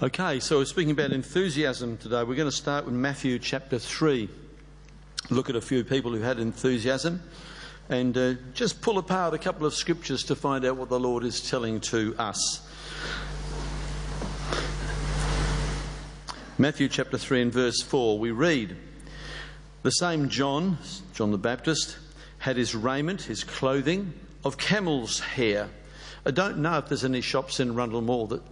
Okay, so we're speaking about enthusiasm today. We're going to start with Matthew chapter 3. Look at a few people who had enthusiasm and uh, just pull apart a couple of scriptures to find out what the Lord is telling to us. Matthew chapter 3 and verse 4, we read The same John, John the Baptist, had his raiment, his clothing, of camel's hair. I don't know if there's any shops in Rundle Mall that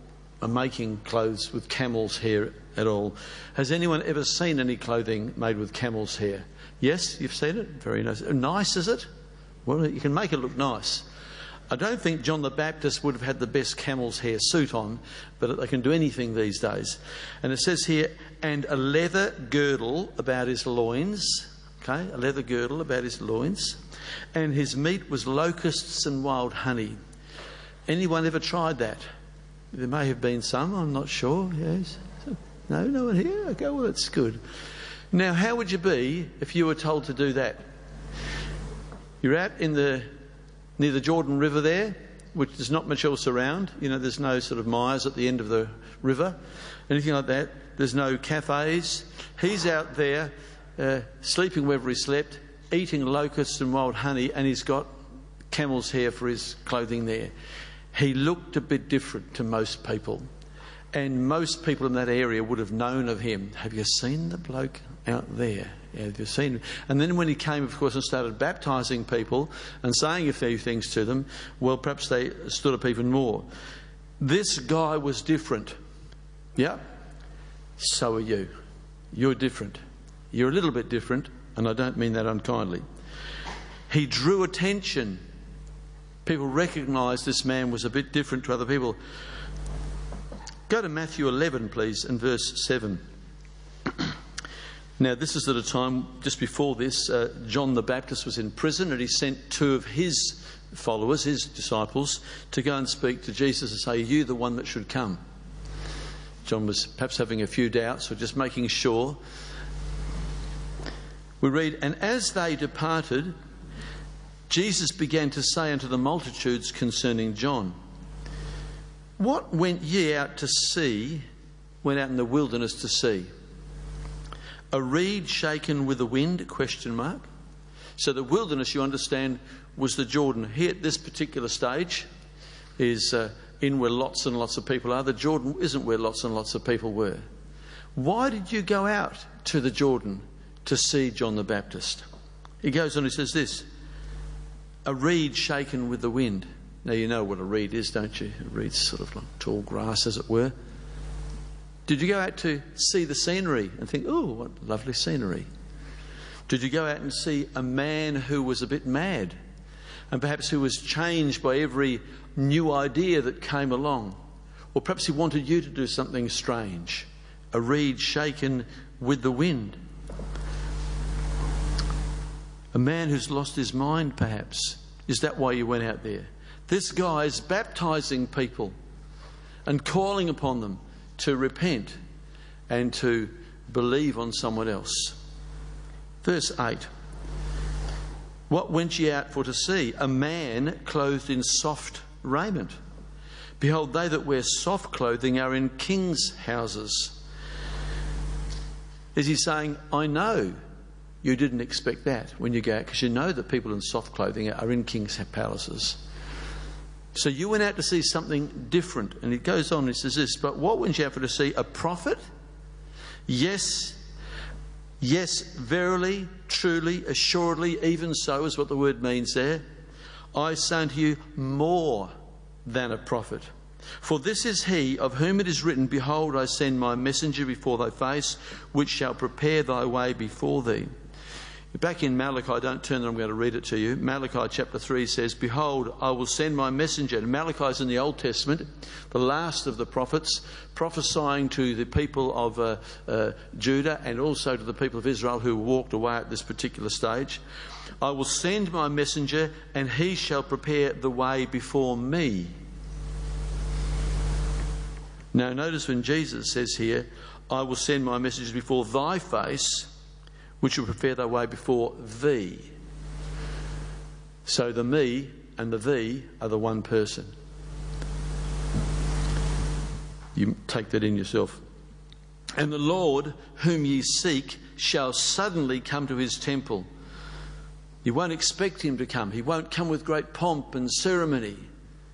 are making clothes with camel's hair at all. Has anyone ever seen any clothing made with camel's hair? Yes, you've seen it? Very nice. Oh, nice, is it? Well, you can make it look nice. I don't think John the Baptist would have had the best camel's hair suit on, but they can do anything these days. And it says here, and a leather girdle about his loins. Okay, a leather girdle about his loins. And his meat was locusts and wild honey. Anyone ever tried that? There may have been some, I'm not sure. Yes. No, no one here? Okay, well, that's good. Now, how would you be if you were told to do that? You're out in the near the Jordan River there, which there's not much else around. You know, there's no sort of Myers at the end of the river, anything like that. There's no cafes. He's out there uh, sleeping wherever he slept, eating locusts and wild honey, and he's got camel's hair for his clothing there. He looked a bit different to most people. And most people in that area would have known of him. Have you seen the bloke out there? Have you seen him? And then when he came, of course, and started baptizing people and saying a few things to them, well, perhaps they stood up even more. This guy was different. Yeah? So are you. You're different. You're a little bit different, and I don't mean that unkindly. He drew attention people recognised this man was a bit different to other people. Go to Matthew 11, please, and verse 7. now, this is at a time just before this, uh, John the Baptist was in prison and he sent two of his followers, his disciples, to go and speak to Jesus and say, Are you the one that should come? John was perhaps having a few doubts or just making sure. We read, And as they departed, Jesus began to say unto the multitudes concerning John, What went ye out to see, went out in the wilderness to see? A reed shaken with the wind? Question mark. So the wilderness, you understand, was the Jordan. Here at this particular stage is uh, in where lots and lots of people are. The Jordan isn't where lots and lots of people were. Why did you go out to the Jordan to see John the Baptist? He goes on, he says this a reed shaken with the wind. Now, you know what a reed is, don't you? A reed's sort of like tall grass, as it were. Did you go out to see the scenery and think, oh, what lovely scenery? Did you go out and see a man who was a bit mad and perhaps who was changed by every new idea that came along? Or perhaps he wanted you to do something strange, a reed shaken with the wind. A man who's lost his mind, perhaps. Is that why you went out there? This guy is baptizing people and calling upon them to repent and to believe on someone else. Verse 8 What went ye out for to see? A man clothed in soft raiment. Behold, they that wear soft clothing are in kings' houses. Is he saying, I know you didn't expect that when you go out because you know that people in soft clothing are in king's palaces. So you went out to see something different. And it goes on, it says this, but what went you out for to see? A prophet? Yes, yes, verily, truly, assuredly, even so is what the word means there. I say unto you, more than a prophet. For this is he of whom it is written, Behold, I send my messenger before thy face, which shall prepare thy way before thee. Back in Malachi, don't turn there, I'm going to read it to you. Malachi chapter 3 says, Behold, I will send my messenger. And Malachi is in the Old Testament, the last of the prophets, prophesying to the people of uh, uh, Judah and also to the people of Israel who walked away at this particular stage. I will send my messenger, and he shall prepare the way before me. Now, notice when Jesus says here, I will send my messengers before thy face which will prepare thy way before thee. So the me and the thee are the one person. You take that in yourself. And the Lord, whom ye seek, shall suddenly come to his temple. You won't expect him to come. He won't come with great pomp and ceremony.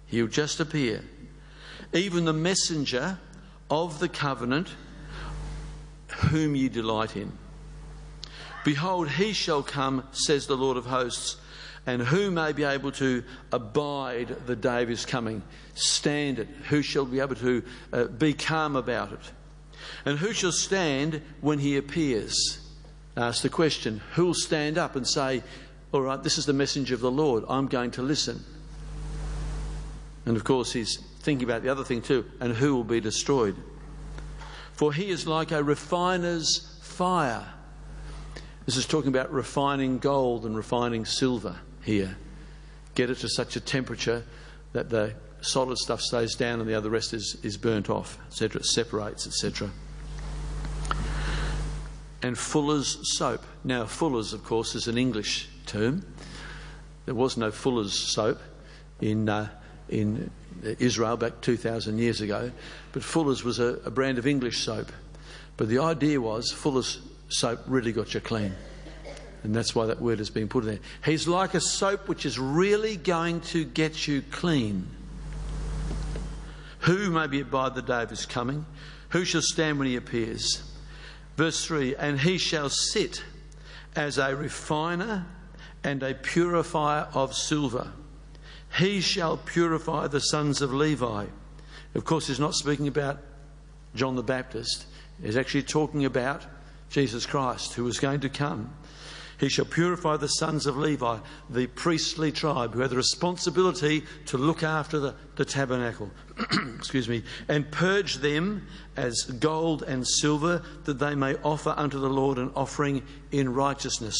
He'll just appear. Even the messenger of the covenant, whom ye delight in. Behold, he shall come, says the Lord of hosts, and who may be able to abide the day of his coming? Stand it. Who shall be able to uh, be calm about it? And who shall stand when he appears? Ask the question who will stand up and say, All right, this is the messenger of the Lord, I'm going to listen? And of course, he's thinking about the other thing too, and who will be destroyed? For he is like a refiner's fire. This is talking about refining gold and refining silver here. Get it to such a temperature that the solid stuff stays down and the other rest is, is burnt off, etc. It separates, etc. And Fuller's soap. Now, Fuller's, of course, is an English term. There was no Fuller's soap in, uh, in Israel back 2,000 years ago, but Fuller's was a, a brand of English soap. But the idea was Fuller's soap really got you clean. And that's why that word has been put in there. He's like a soap which is really going to get you clean. Who may be abide the day of his coming? Who shall stand when he appears? Verse 3 And he shall sit as a refiner and a purifier of silver. He shall purify the sons of Levi. Of course, he's not speaking about John the Baptist, he's actually talking about Jesus Christ, who was going to come. He shall purify the sons of Levi, the priestly tribe, who had the responsibility to look after the, the tabernacle. Excuse me. And purge them as gold and silver, that they may offer unto the Lord an offering in righteousness.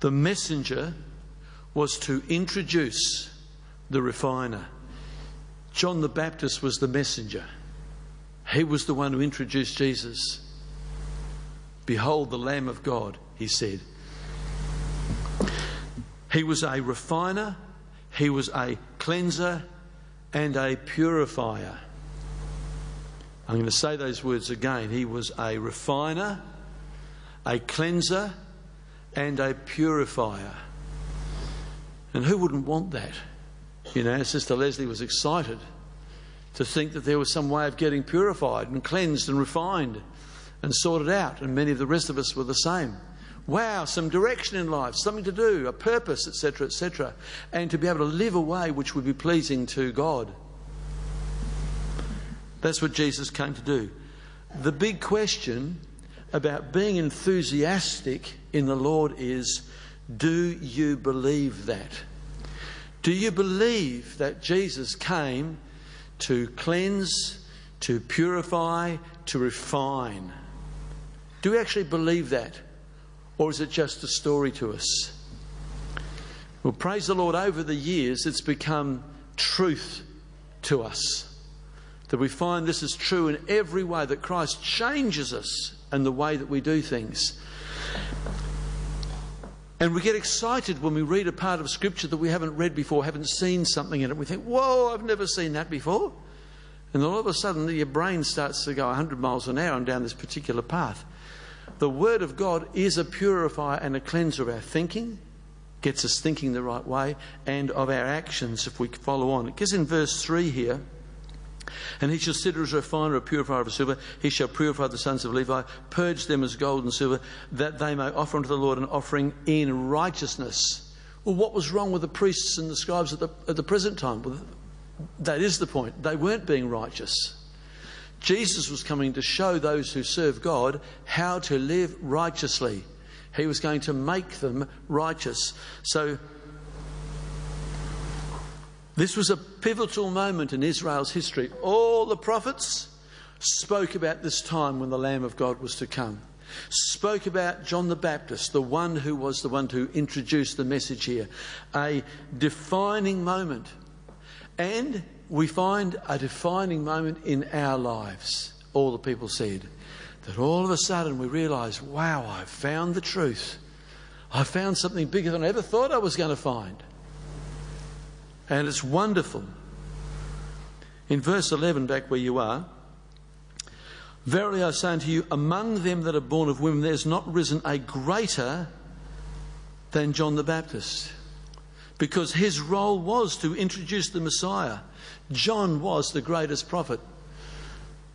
The messenger was to introduce the refiner. John the Baptist was the messenger. He was the one who introduced Jesus. Behold the Lamb of God, he said. He was a refiner, he was a cleanser, and a purifier. I'm going to say those words again. He was a refiner, a cleanser, and a purifier. And who wouldn't want that? You know, Sister Leslie was excited to think that there was some way of getting purified and cleansed and refined and sorted out, and many of the rest of us were the same. Wow, some direction in life, something to do, a purpose, etc., etc., and to be able to live a way which would be pleasing to God. That's what Jesus came to do. The big question about being enthusiastic in the Lord is do you believe that? Do you believe that Jesus came to cleanse, to purify, to refine? Do we actually believe that? Or is it just a story to us? Well, praise the Lord, over the years it's become truth to us. That we find this is true in every way, that Christ changes us and the way that we do things. And we get excited when we read a part of Scripture that we haven't read before, haven't seen something in it. We think, whoa, I've never seen that before. And all of a sudden, your brain starts to go 100 miles an hour and down this particular path. The Word of God is a purifier and a cleanser of our thinking, gets us thinking the right way, and of our actions if we follow on. It gives in verse 3 here. And he shall sit as a refiner, a purifier of silver. He shall purify the sons of Levi, purge them as gold and silver, that they may offer unto the Lord an offering in righteousness. Well, what was wrong with the priests and the scribes at the, at the present time? Well, that is the point. They weren't being righteous. Jesus was coming to show those who serve God how to live righteously. He was going to make them righteous. So, this was a pivotal moment in Israel's history. All the prophets spoke about this time when the Lamb of God was to come. Spoke about John the Baptist, the one who was the one who introduced the message here. A defining moment. And we find a defining moment in our lives, all the people said, that all of a sudden we realise, wow, I've found the truth. I found something bigger than I ever thought I was going to find. And it's wonderful. In verse 11, back where you are, Verily I say unto you, among them that are born of women, there's not risen a greater than John the Baptist. Because his role was to introduce the Messiah. John was the greatest prophet.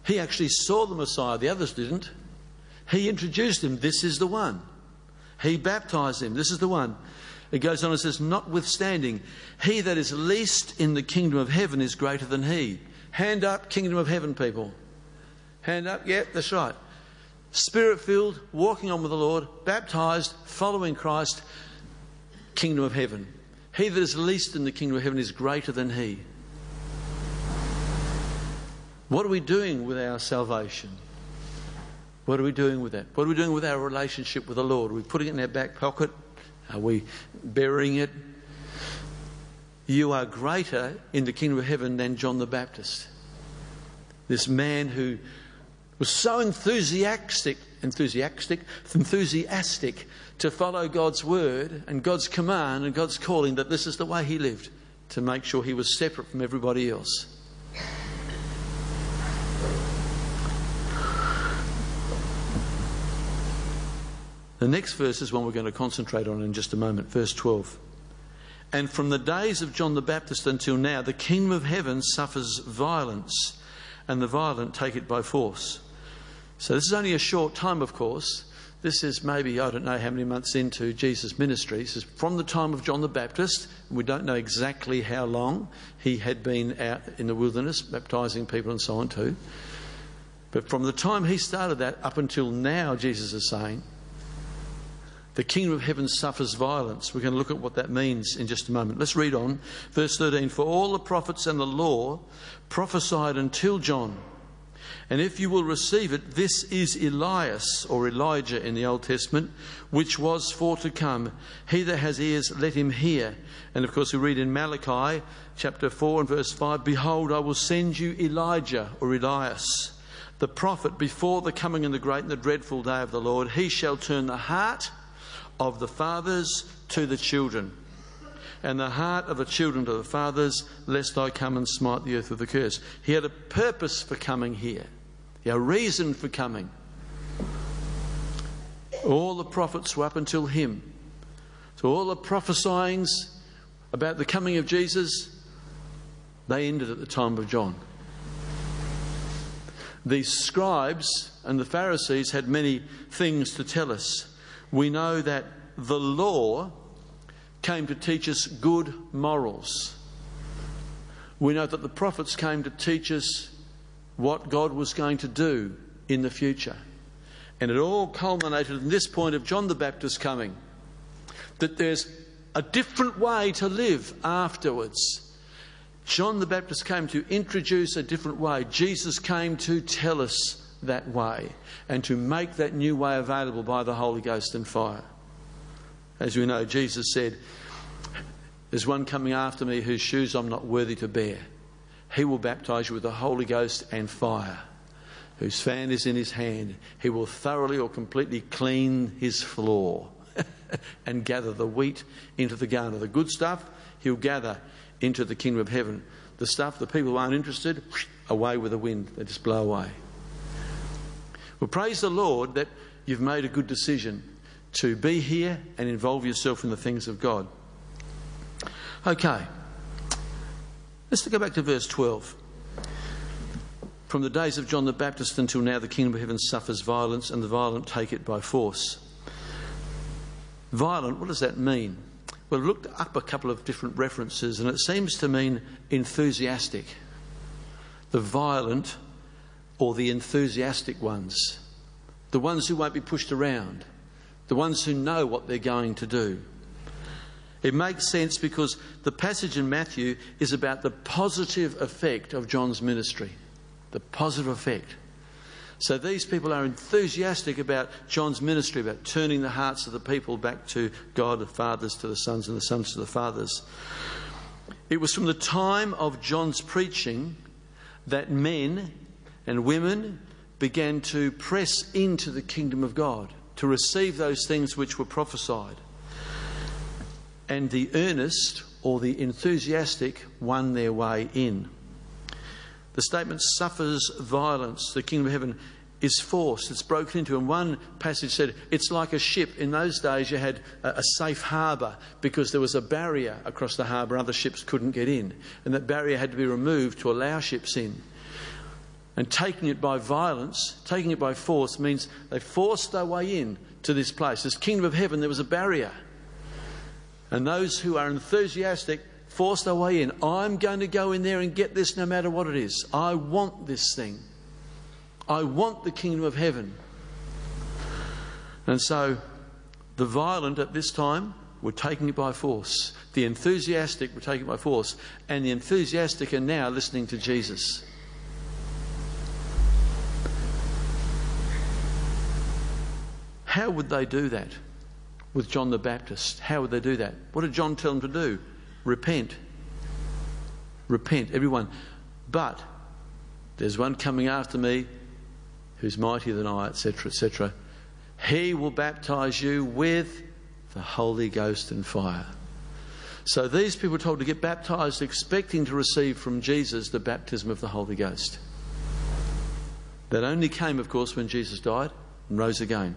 He actually saw the Messiah, the others didn't. He introduced him, this is the one. He baptized him, this is the one. It goes on and says, Notwithstanding, he that is least in the kingdom of heaven is greater than he. Hand up, kingdom of heaven, people. Hand up, yeah, that's right. Spirit filled, walking on with the Lord, baptized, following Christ, kingdom of heaven. He that is least in the kingdom of heaven is greater than he. What are we doing with our salvation? What are we doing with that? What are we doing with our relationship with the Lord? Are we putting it in our back pocket? Are we burying it? You are greater in the kingdom of heaven than John the Baptist. This man who was so enthusiastic, enthusiastic, enthusiastic to follow God's word and God's command and God's calling that this is the way he lived to make sure he was separate from everybody else. The next verse is one we're going to concentrate on in just a moment, verse 12. And from the days of John the Baptist until now, the kingdom of heaven suffers violence, and the violent take it by force. So, this is only a short time, of course. This is maybe, I don't know how many months into Jesus' ministry. This is from the time of John the Baptist. We don't know exactly how long he had been out in the wilderness baptizing people and so on, too. But from the time he started that up until now, Jesus is saying, the kingdom of heaven suffers violence. We're going to look at what that means in just a moment. Let's read on. Verse 13 For all the prophets and the law prophesied until John. And if you will receive it, this is Elias or Elijah in the Old Testament, which was for to come. He that has ears, let him hear. And of course, we read in Malachi chapter 4 and verse 5 Behold, I will send you Elijah or Elias, the prophet, before the coming and the great and the dreadful day of the Lord. He shall turn the heart of the fathers to the children, and the heart of the children to the fathers, lest I come and smite the earth with a curse. He had a purpose for coming here, he had a reason for coming. All the prophets were up until him. So all the prophesyings about the coming of Jesus, they ended at the time of John. The scribes and the Pharisees had many things to tell us we know that the law came to teach us good morals. We know that the prophets came to teach us what God was going to do in the future. And it all culminated in this point of John the Baptist coming that there's a different way to live afterwards. John the Baptist came to introduce a different way. Jesus came to tell us that way and to make that new way available by the Holy Ghost and fire. As we know, Jesus said, There's one coming after me whose shoes I'm not worthy to bear. He will baptize you with the Holy Ghost and fire, whose fan is in his hand. He will thoroughly or completely clean his floor and gather the wheat into the garner. The good stuff, he'll gather into the kingdom of heaven. The stuff the people aren't interested, away with the wind. They just blow away. Well, praise the Lord that you've made a good decision to be here and involve yourself in the things of God. Okay, let's go back to verse 12. From the days of John the Baptist until now, the kingdom of heaven suffers violence, and the violent take it by force. Violent, what does that mean? Well, I looked up a couple of different references, and it seems to mean enthusiastic. The violent or the enthusiastic ones, the ones who won't be pushed around, the ones who know what they're going to do. It makes sense because the passage in Matthew is about the positive effect of John's ministry. The positive effect. So these people are enthusiastic about John's ministry, about turning the hearts of the people back to God, the fathers to the sons, and the sons to the fathers. It was from the time of John's preaching that men and women began to press into the kingdom of God, to receive those things which were prophesied. And the earnest or the enthusiastic won their way in. The statement suffers violence. The kingdom of heaven is forced, it's broken into. And one passage said it's like a ship. In those days, you had a, safe harbour because there was a barrier across the harbour, other ships couldn't get in. And that barrier had to be removed to allow ships in. And taking it by violence, taking it by force, means they forced their way in to this place. This kingdom of heaven, there was a barrier. And those who are enthusiastic force their way in. I'm going to go in there and get this no matter what it is. I want this thing. I want the kingdom of heaven. And so the violent at this time were taking it by force. The enthusiastic were taking it by force. And the enthusiastic are now listening to Jesus. How would they do that with John the Baptist? How would they do that? What did John tell them to do? Repent. Repent, everyone. But there's one coming after me who's mightier than I, etc., etc. He will baptize you with the Holy Ghost and fire. So these people were told to get baptized, expecting to receive from Jesus the baptism of the Holy Ghost. That only came, of course, when Jesus died and rose again.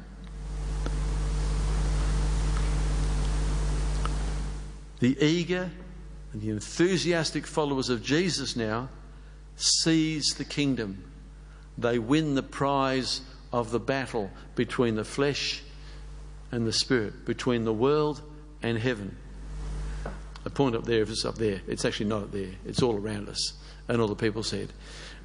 The eager and the enthusiastic followers of Jesus now seize the kingdom they win the prize of the battle between the flesh and the spirit, between the world and heaven. I point up there if it's up there. It's actually not up there, it's all around us. And all the people said,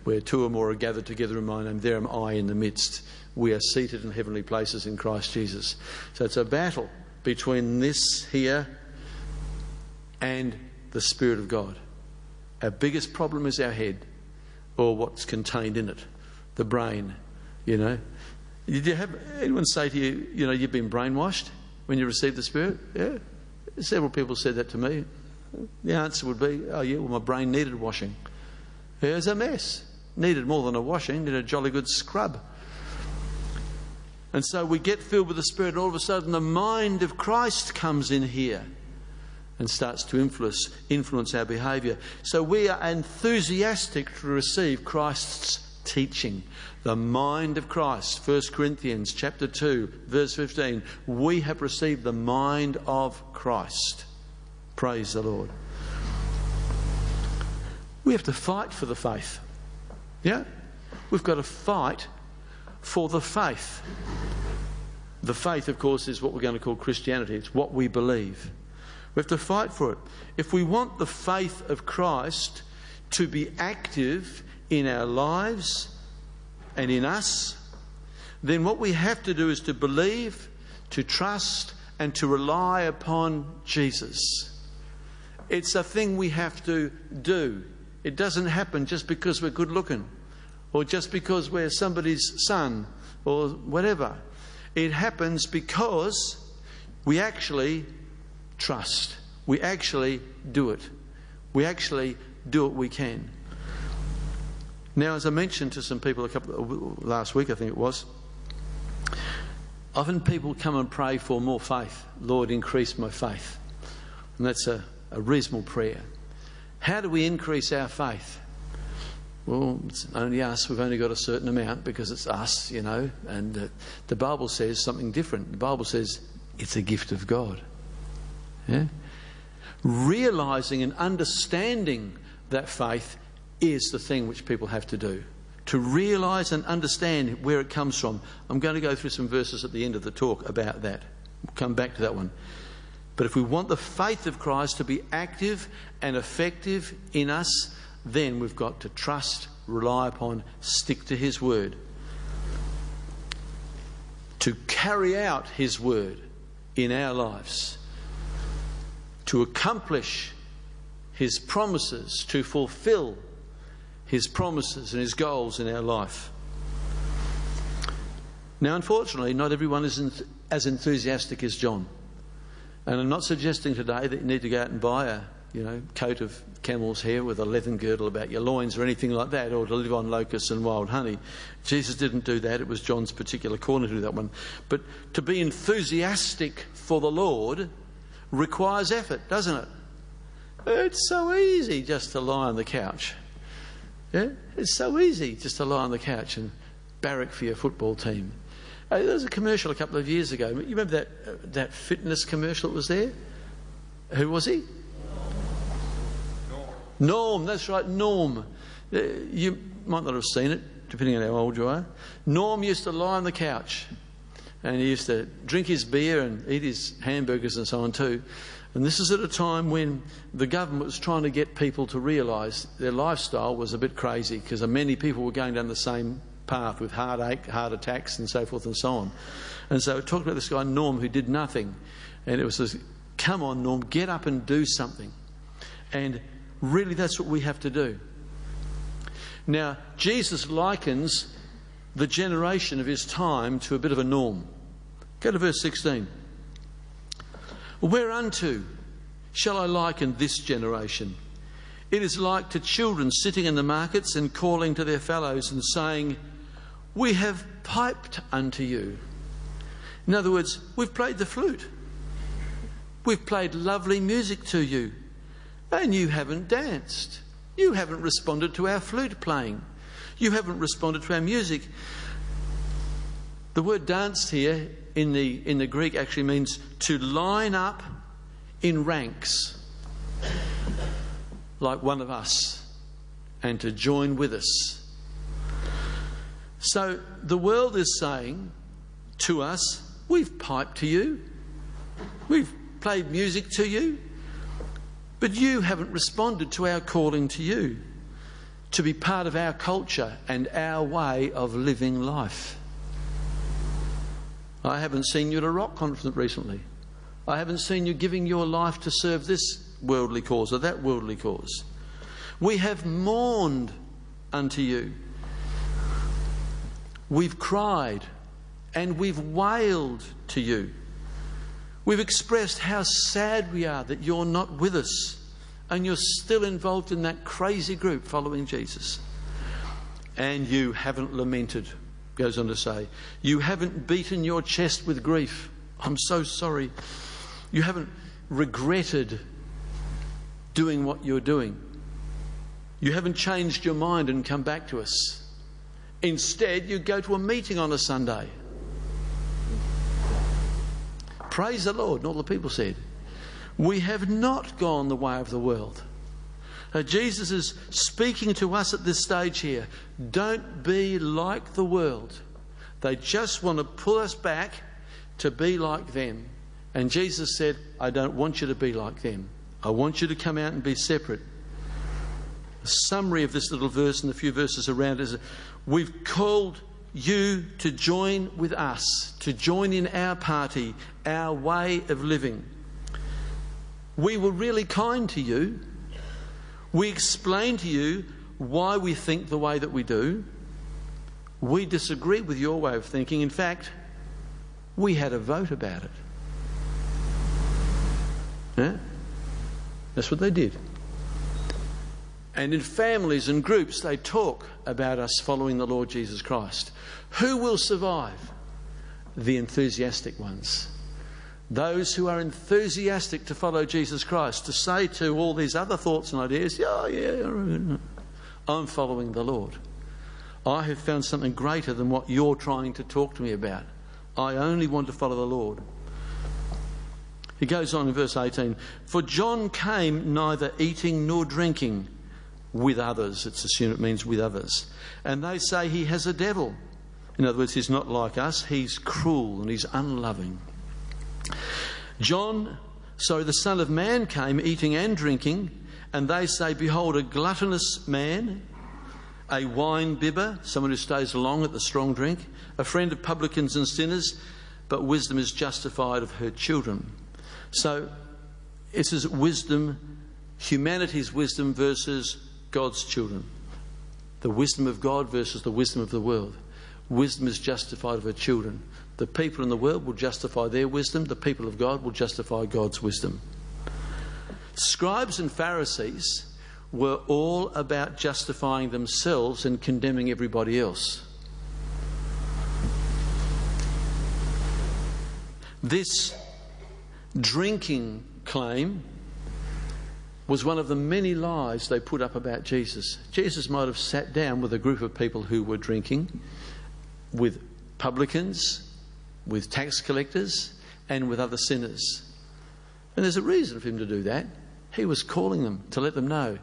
Where two or more are gathered together in my name, there am I in the midst. We are seated in heavenly places in Christ Jesus. So it's a battle between this here and the Spirit of God. Our biggest problem is our head or what's contained in it the brain, you know. Did you have anyone say to you, you know, you've been brainwashed when you received the Spirit? Yeah. Several people said that to me. The answer would be, oh, yeah, well, my brain needed washing. It was a mess. Needed more than a washing, needed a jolly good scrub. And so we get filled with the Spirit, and all of a sudden the mind of Christ comes in here and starts to influence, influence our behaviour. So we are enthusiastic to receive Christ's teaching. The mind of Christ. 1 Corinthians chapter 2, verse 15. We have received the mind of Christ. Praise the Lord. We have to fight for the faith. Yeah? We've got to fight for the faith. The faith, of course, is what we're going to call Christianity. It's what we believe. We have to fight for it. If we want the faith of Christ to be active in our lives and in us, then what we have to do is to believe, to trust, and to rely upon Jesus. It's a thing we have to do. It doesn't happen just because we're good looking or just because we're somebody's son or whatever. It happens because we actually trust. We actually do it. We actually do what we can. Now, as I mentioned to some people a couple last week, I think it was, often people come and pray for more faith. Lord, increase my faith. And that's a, a reasonable prayer. How do we increase our faith? Well, it's only us. We've only got a certain amount because it's us, you know. And uh, the Bible says something different. The Bible says it's a gift of God. Yeah? Realizing and understanding that faith is the thing which people have to do. To realize and understand where it comes from. I'm going to go through some verses at the end of the talk about that. We'll come back to that one. But if we want the faith of Christ to be active and effective in us, then we've got to trust, rely upon, stick to His word. To carry out His word in our lives. To accomplish His promises, to fulfill his promises and His goals in our life. Now, unfortunately, not everyone is as enthusiastic as John. And I'm not suggesting today that you need to go out and buy a you know, coat of camel's hair with a leathern girdle about your loins or anything like that, or to live on locusts and wild honey. Jesus didn't do that. It was John's particular corner to do that one. But to be enthusiastic for the Lord requires effort, doesn't it? It's so easy just to lie on the couch Yeah? It's so easy just to lie on the couch and barrack for your football team. Uh, there was a commercial a couple of years ago. You remember that, uh, that fitness commercial that was there? Who was he? Norm. Norm, that's right, Norm. Uh, you might not have seen it, depending on how old you are. Norm used to lie on the couch and he used to drink his beer and eat his hamburgers and so on too. And this is at a time when the government was trying to get people to realise their lifestyle was a bit crazy because many people were going down the same path with heartache, heart attacks, and so forth and so on. And so it talked about this guy, Norm, who did nothing. And it was this, come on, Norm, get up and do something. And really, that's what we have to do. Now, Jesus likens the generation of his time to a bit of a norm. Go to verse 16. Whereunto shall I liken this generation? It is like to children sitting in the markets and calling to their fellows and saying, We have piped unto you. In other words, we've played the flute. We've played lovely music to you, and you haven't danced. You haven't responded to our flute playing. You haven't responded to our music. The word danced here in the, in the Greek actually means to line up in ranks like one of us and to join with us. So the world is saying to us, We've piped to you, we've played music to you, but you haven't responded to our calling to you to be part of our culture and our way of living life. I haven't seen you at a rock conference recently. I haven't seen you giving your life to serve this worldly cause or that worldly cause. We have mourned unto you. We've cried and we've wailed to you. We've expressed how sad we are that you're not with us and you're still involved in that crazy group following Jesus. And you haven't lamented goes on to say. You haven't beaten your chest with grief. I'm so sorry. You haven't regretted doing what you're doing. You haven't changed your mind and come back to us. Instead, you go to a meeting on a Sunday. Praise the Lord. And all the people said, We have not gone the way of the world. Uh, Jesus is speaking to us at this stage here. Don't be like the world. They just want to pull us back to be like them. And Jesus said, I don't want you to be like them. I want you to come out and be separate. A summary of this little verse and the few verses around is we've called you to join with us, to join in our party, our way of living. We were really kind to you. We explained to you why we think the way that we do. We disagree with your way of thinking. In fact, we had a vote about it. Yeah? That's what they did. And in families and groups, they talk about us following the Lord Jesus Christ. Who will survive? The enthusiastic ones those who are enthusiastic to follow Jesus Christ, to say to all these other thoughts and ideas, yeah, yeah, I'm following the Lord. I have found something greater than what you're trying to talk to me about. I only want to follow the Lord. He goes on in verse 18 For John came neither eating nor drinking with others. It's assumed it means with others. And they say he has a devil. In other words, he's not like us, he's cruel and he's unloving. John, so the Son of Man came eating and drinking, and they say, Behold, a gluttonous man, a wine bibber, someone who stays long at the strong drink, a friend of publicans and sinners, but wisdom is justified of her children. So this is wisdom, humanity's wisdom versus God's children. The wisdom of God versus the wisdom of the world. Wisdom is justified of her children. The people in the world will justify their wisdom, the people of God will justify God's wisdom. Scribes and Pharisees were all about justifying themselves and condemning everybody else. This drinking claim was one of the many lies they put up about Jesus. Jesus might have sat down with a group of people who were drinking, with publicans, with tax collectors, and with other sinners. And there's a reason for him to do that. He was calling them to let them know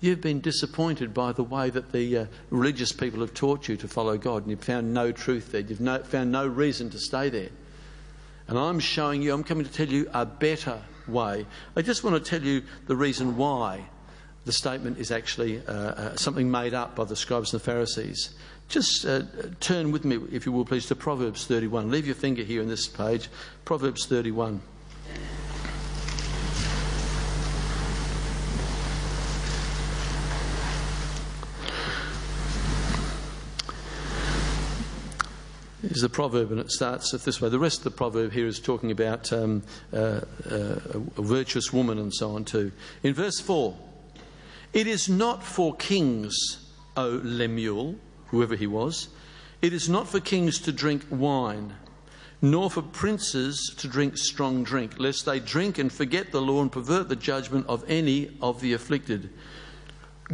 you've been disappointed by the way that the uh, religious people have taught you to follow God, and you've found no truth there. You've no, found no reason to stay there. And I'm showing you, I'm coming to tell you a better way. I just want to tell you the reason why the statement is actually uh, uh, something made up by the scribes and the Pharisees. Just uh, turn with me, if you will, please, to Proverbs 31. Leave your finger here on this page. Proverbs 31. is the proverb, and it starts this way. The rest of the proverb here is talking about um, uh, uh, a virtuous woman and so on, too. In verse 4, it is not for kings, O Lemuel, whoever he was, it is not for kings to drink wine, nor for princes to drink strong drink, lest they drink and forget the law and pervert the judgment of any of the afflicted.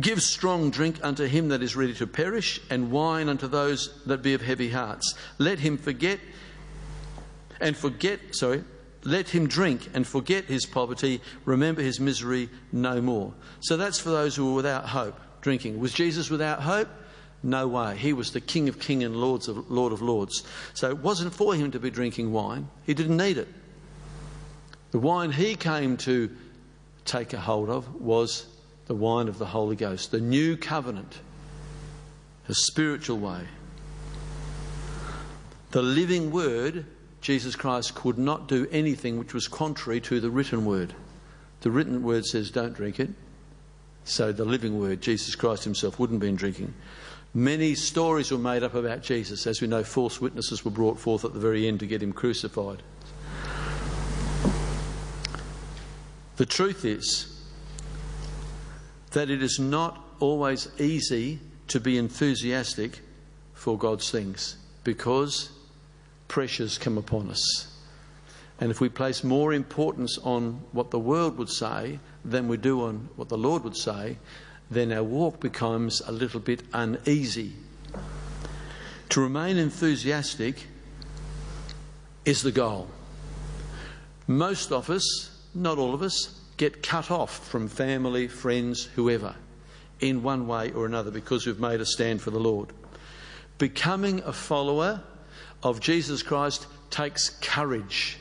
Give strong drink unto him that is ready to perish, and wine unto those that be of heavy hearts. Let him forget and forget, sorry, let him drink and forget his poverty, remember his misery no more. So that's for those who are without hope, drinking. Was Jesus without hope? No way. He was the King of Kings and Lords of, Lord of Lords. So it wasn't for him to be drinking wine. He didn't need it. The wine he came to take a hold of was the wine of the Holy Ghost, the new covenant, the spiritual way. The living word, Jesus Christ, could not do anything which was contrary to the written word. The written word says, don't drink it. So the living word, Jesus Christ himself, wouldn't have been drinking. Many stories were made up about Jesus. As we know, false witnesses were brought forth at the very end to get him crucified. The truth is, that it is not always easy to be enthusiastic for God's things because pressures come upon us. And if we place more importance on what the world would say than we do on what the Lord would say, then our walk becomes a little bit uneasy. To remain enthusiastic is the goal. Most of us, not all of us, get cut off from family, friends, whoever, in one way or another because we've made a stand for the Lord. Becoming a follower of Jesus Christ takes courage.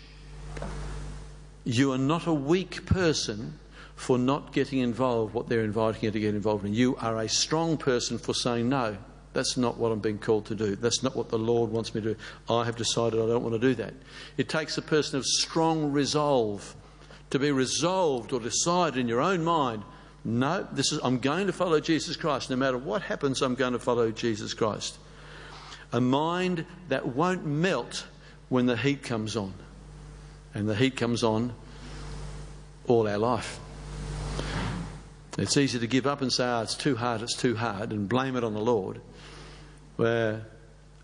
You are not a weak person for not getting involved what they're inviting you to get involved in. You are a strong person for saying no. That's not what I'm being called to do. That's not what the Lord wants me to do. I have decided I don't want to do that. It takes a person of strong resolve to be resolved or decide in your own mind no, this is, I'm going to follow Jesus Christ. No matter what happens, I'm going to follow Jesus Christ. A mind that won't melt when the heat comes on. And the heat comes on all our life. It's easy to give up and say, oh, it's too hard, it's too hard, and blame it on the Lord, where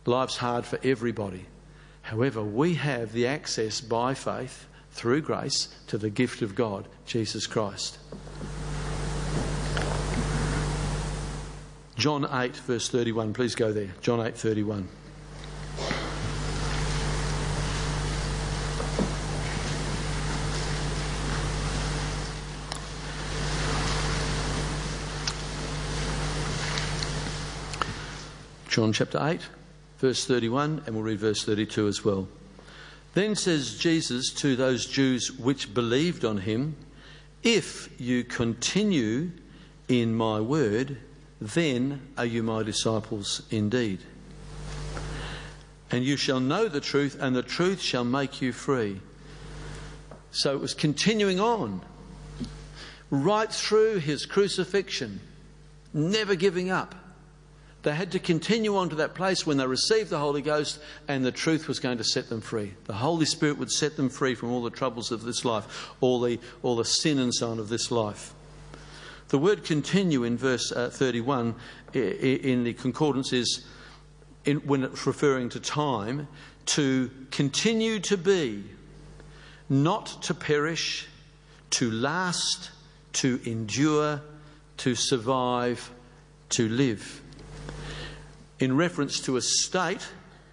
life's hard for everybody. However, we have the access by faith through grace to the gift of God, Jesus Christ. John 8, verse 31. Please go there. John 8, 31. John chapter 8, verse 31, and we'll read verse 32 as well. Then says Jesus to those Jews which believed on him, If you continue in my word, then are you my disciples indeed. And you shall know the truth, and the truth shall make you free. So it was continuing on right through his crucifixion, never giving up. They had to continue on to that place when they received the Holy Ghost and the truth was going to set them free. The Holy Spirit would set them free from all the troubles of this life, all the, all the sin and so on of this life. The word continue in verse uh, 31 in the concordance is, in, when it's referring to time, to continue to be, not to perish, to last, to endure, to survive, to live. In reference to a state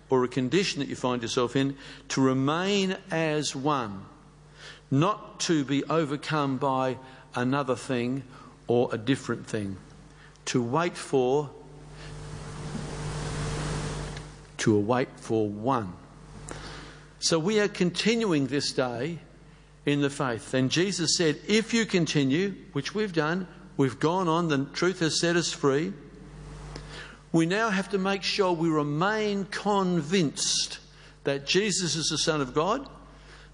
or a condition that you find yourself in, to remain as one, not to be overcome by another thing or a different thing, to wait for, to await for one. So we are continuing this day in the faith. And Jesus said, If you continue, which we've done, we've gone on, the truth has set us free. We now have to make sure we remain convinced that Jesus is the Son of God,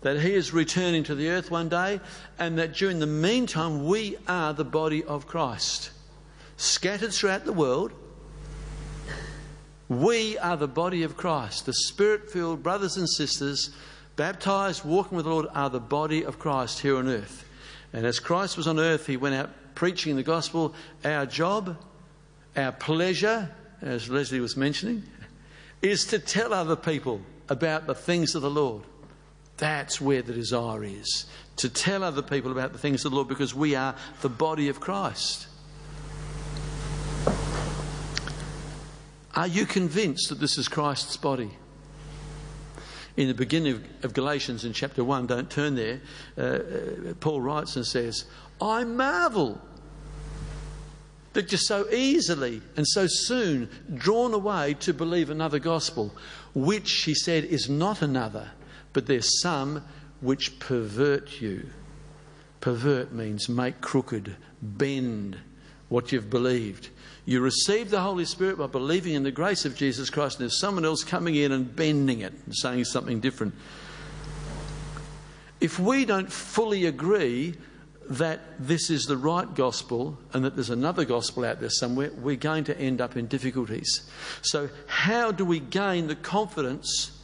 that He is returning to the earth one day, and that during the meantime we are the body of Christ. Scattered throughout the world, we are the body of Christ. The Spirit filled brothers and sisters, baptized, walking with the Lord, are the body of Christ here on earth. And as Christ was on earth, He went out preaching the gospel. Our job, our pleasure, as Leslie was mentioning, is to tell other people about the things of the Lord. That's where the desire is to tell other people about the things of the Lord because we are the body of Christ. Are you convinced that this is Christ's body? In the beginning of, Galatians in chapter 1, don't turn there, uh, uh, Paul writes and says, I marvel that you're so easily and so soon drawn away to believe another gospel, which, he said, is not another, but there's some which pervert you. Pervert means make crooked, bend what you've believed. You receive the Holy Spirit by believing in the grace of Jesus Christ, and there's someone else coming in and bending it and saying something different. If we don't fully agree that this is the right gospel and that there's another gospel out there somewhere, we're going to end up in difficulties. So, how do we gain the confidence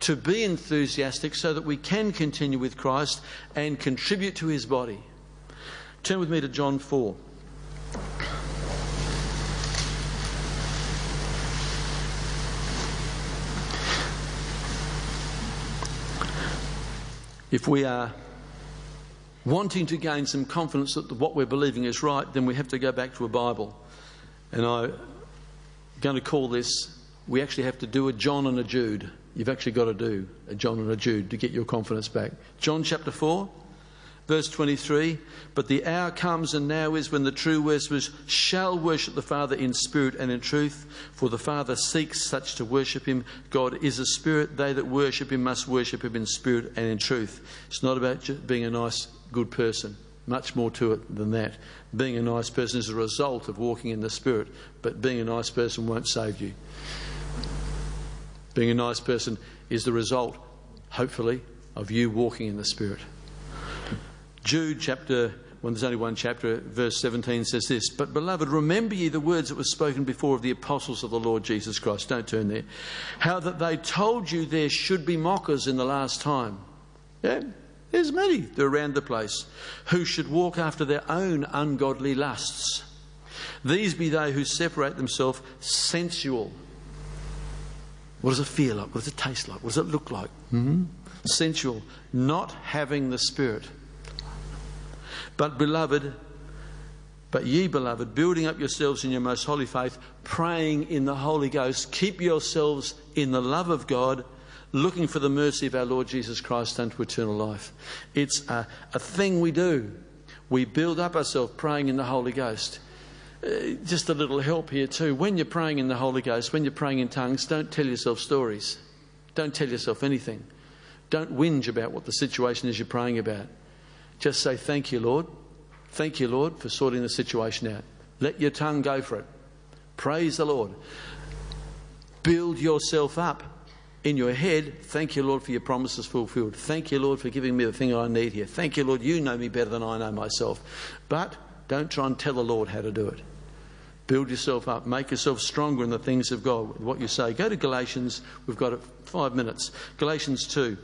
to be enthusiastic so that we can continue with Christ and contribute to his body? Turn with me to John 4. If we are wanting to gain some confidence that what we're believing is right, then we have to go back to a Bible. And I'm going to call this, we actually have to do a John and a Jude. You've actually got to do a John and a Jude to get your confidence back. John chapter 4, verse 23 But the hour comes and now is when the true worshippers shall worship the Father in spirit and in truth, for the Father seeks such to worship him. God is a spirit. They that worship him must worship him in spirit and in truth. It's not about being a nice good person. Much more to it than that. Being a nice person is a result of walking in the Spirit, but being a nice person won't save you. Being a nice person is the result, hopefully, of you walking in the Spirit. Jude chapter, when there's only one chapter, verse 17 says this But beloved, remember ye the words that were spoken before of the apostles of the Lord Jesus Christ. Don't turn there. How that they told you there should be mockers in the last time. Yeah? There's many that are around the place who should walk after their own ungodly lusts. These be they who separate themselves sensual. What does it feel like? What does it taste like? What does it look like? Mm-hmm. Sensual, not having the Spirit. But, beloved, but ye, beloved, building up yourselves in your most holy faith, praying in the Holy Ghost, keep yourselves in the love of God looking for the mercy of our Lord Jesus Christ unto eternal life. It's a, a thing we do. We build up ourselves praying in the Holy Ghost. Uh, just a little help here, too. When you're praying in the Holy Ghost, when you're praying in tongues, don't tell yourself stories. Don't tell yourself anything. Don't whinge about what the situation is you're praying about. Just say, Thank you, Lord. Thank you, Lord, for sorting the situation out. Let your tongue go for it. Praise the Lord. Build yourself up in your head, thank you, Lord, for your promises fulfilled. Thank you, Lord, for giving me the thing I need here. Thank you, Lord, you know me better than I know myself. But don't try and tell the Lord how to do it. Build yourself up. Make yourself stronger in the things of God. What you say. Go to Galatians. We've got five minutes. Galatians 2.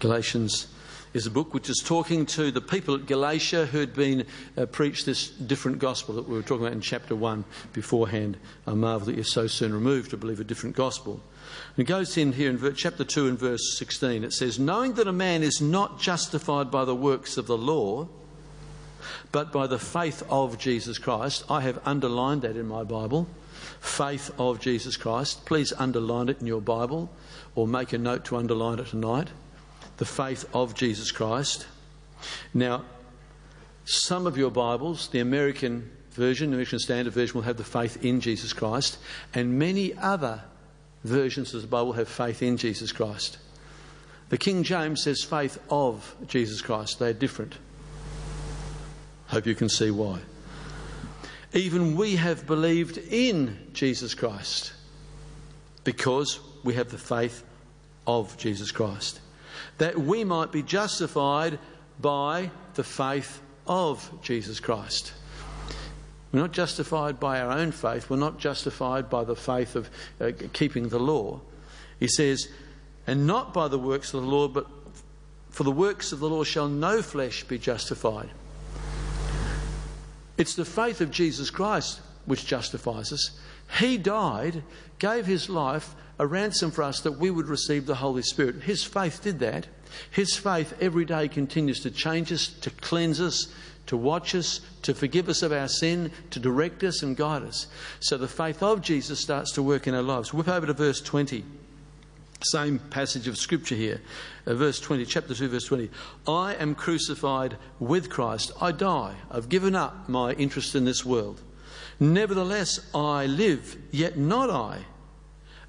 Galatians is a book which is talking to the people at Galatia who had been uh, preached this different gospel that we were talking about in chapter 1 beforehand. I marvel that you're so soon removed to believe a different gospel. And it goes in here in chapter 2 and verse 16. It says, Knowing that a man is not justified by the works of the law, but by the faith of Jesus Christ. I have underlined that in my Bible. Faith of Jesus Christ. Please underline it in your Bible or make a note to underline it tonight. The faith of Jesus Christ. Now, some of your Bibles, the American version, the American Standard Version, will have the faith in Jesus Christ, and many other versions of the Bible have faith in Jesus Christ. The King James says faith of Jesus Christ. They're different. Hope you can see why. Even we have believed in Jesus Christ because we have the faith of Jesus Christ. That we might be justified by the faith of Jesus Christ. We're not justified by our own faith. We're not justified by the faith of uh, keeping the law. He says, and not by the works of the law, but for the works of the law shall no flesh be justified. It's the faith of Jesus Christ which justifies us. He died, gave his life a ransom for us that we would receive the Holy Spirit. His faith did that. His faith every day continues to change us, to cleanse us, to watch us, to forgive us of our sin, to direct us and guide us. So the faith of Jesus starts to work in our lives. Whip over to verse 20. Same passage of scripture here, uh, verse 20, chapter 2, verse 20. I am crucified with Christ. I die. I've given up my interest in this world. Nevertheless, I live, yet not I.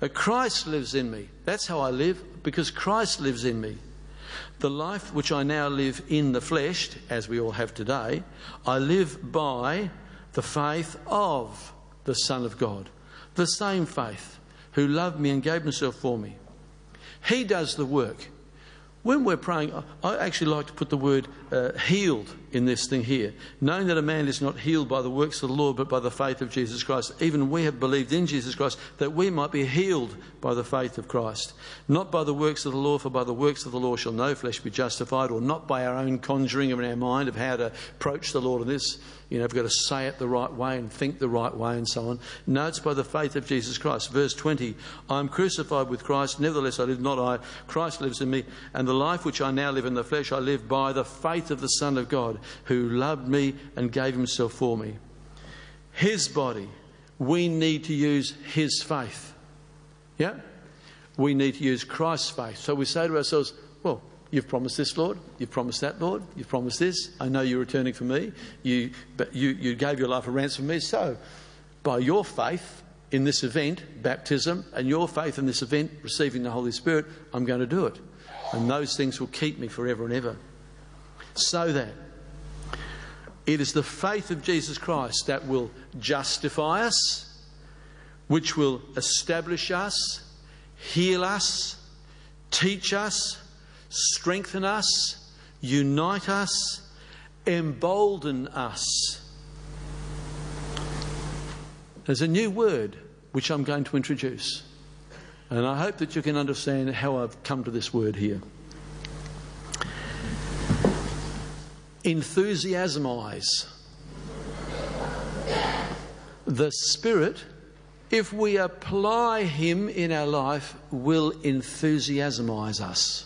A Christ lives in me. That's how I live, because Christ lives in me. The life which I now live in the flesh, as we all have today, I live by the faith of the Son of God. The same faith who loved me and gave himself for me. He does the work. When we're praying, I actually like to put the word uh, healed in this thing here. Knowing that a man is not healed by the works of the Lord, but by the faith of Jesus Christ. Even we have believed in Jesus Christ that we might be healed by the faith of Christ. Not by the works of the law, for by the works of the law shall no flesh be justified, or not by our own conjuring in our mind of how to approach the Lord in this you know, we've got to say it the right way and think the right way and so on. No, it's by the faith of Jesus Christ. Verse 20 I am crucified with Christ, nevertheless I live not I. Christ lives in me, and the life which I now live in the flesh I live by the faith of the Son of God, who loved me and gave himself for me. His body, we need to use his faith. Yeah? We need to use Christ's faith. So we say to ourselves, well, You've promised this, Lord. You've promised that, Lord. You've promised this. I know you're returning for me. You, but you, you gave your life a ransom for me. So, by your faith in this event, baptism, and your faith in this event, receiving the Holy Spirit, I'm going to do it. And those things will keep me forever and ever. So that it is the faith of Jesus Christ that will justify us, which will establish us, heal us, teach us strengthen us, unite us, embolden us. There's a new word which I'm going to introduce. And I hope that you can understand how I've come to this word here. Enthusiasmize. The Spirit, if we apply Him in our life, will enthusiasmize us.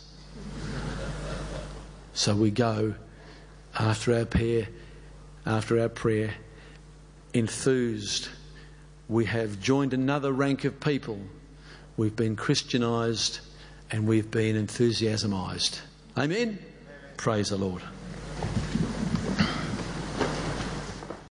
So we go after our prayer, after our prayer, enthused. We have joined another rank of people. We've been Christianized and we've been enthusiasmized. Amen? Praise the Lord.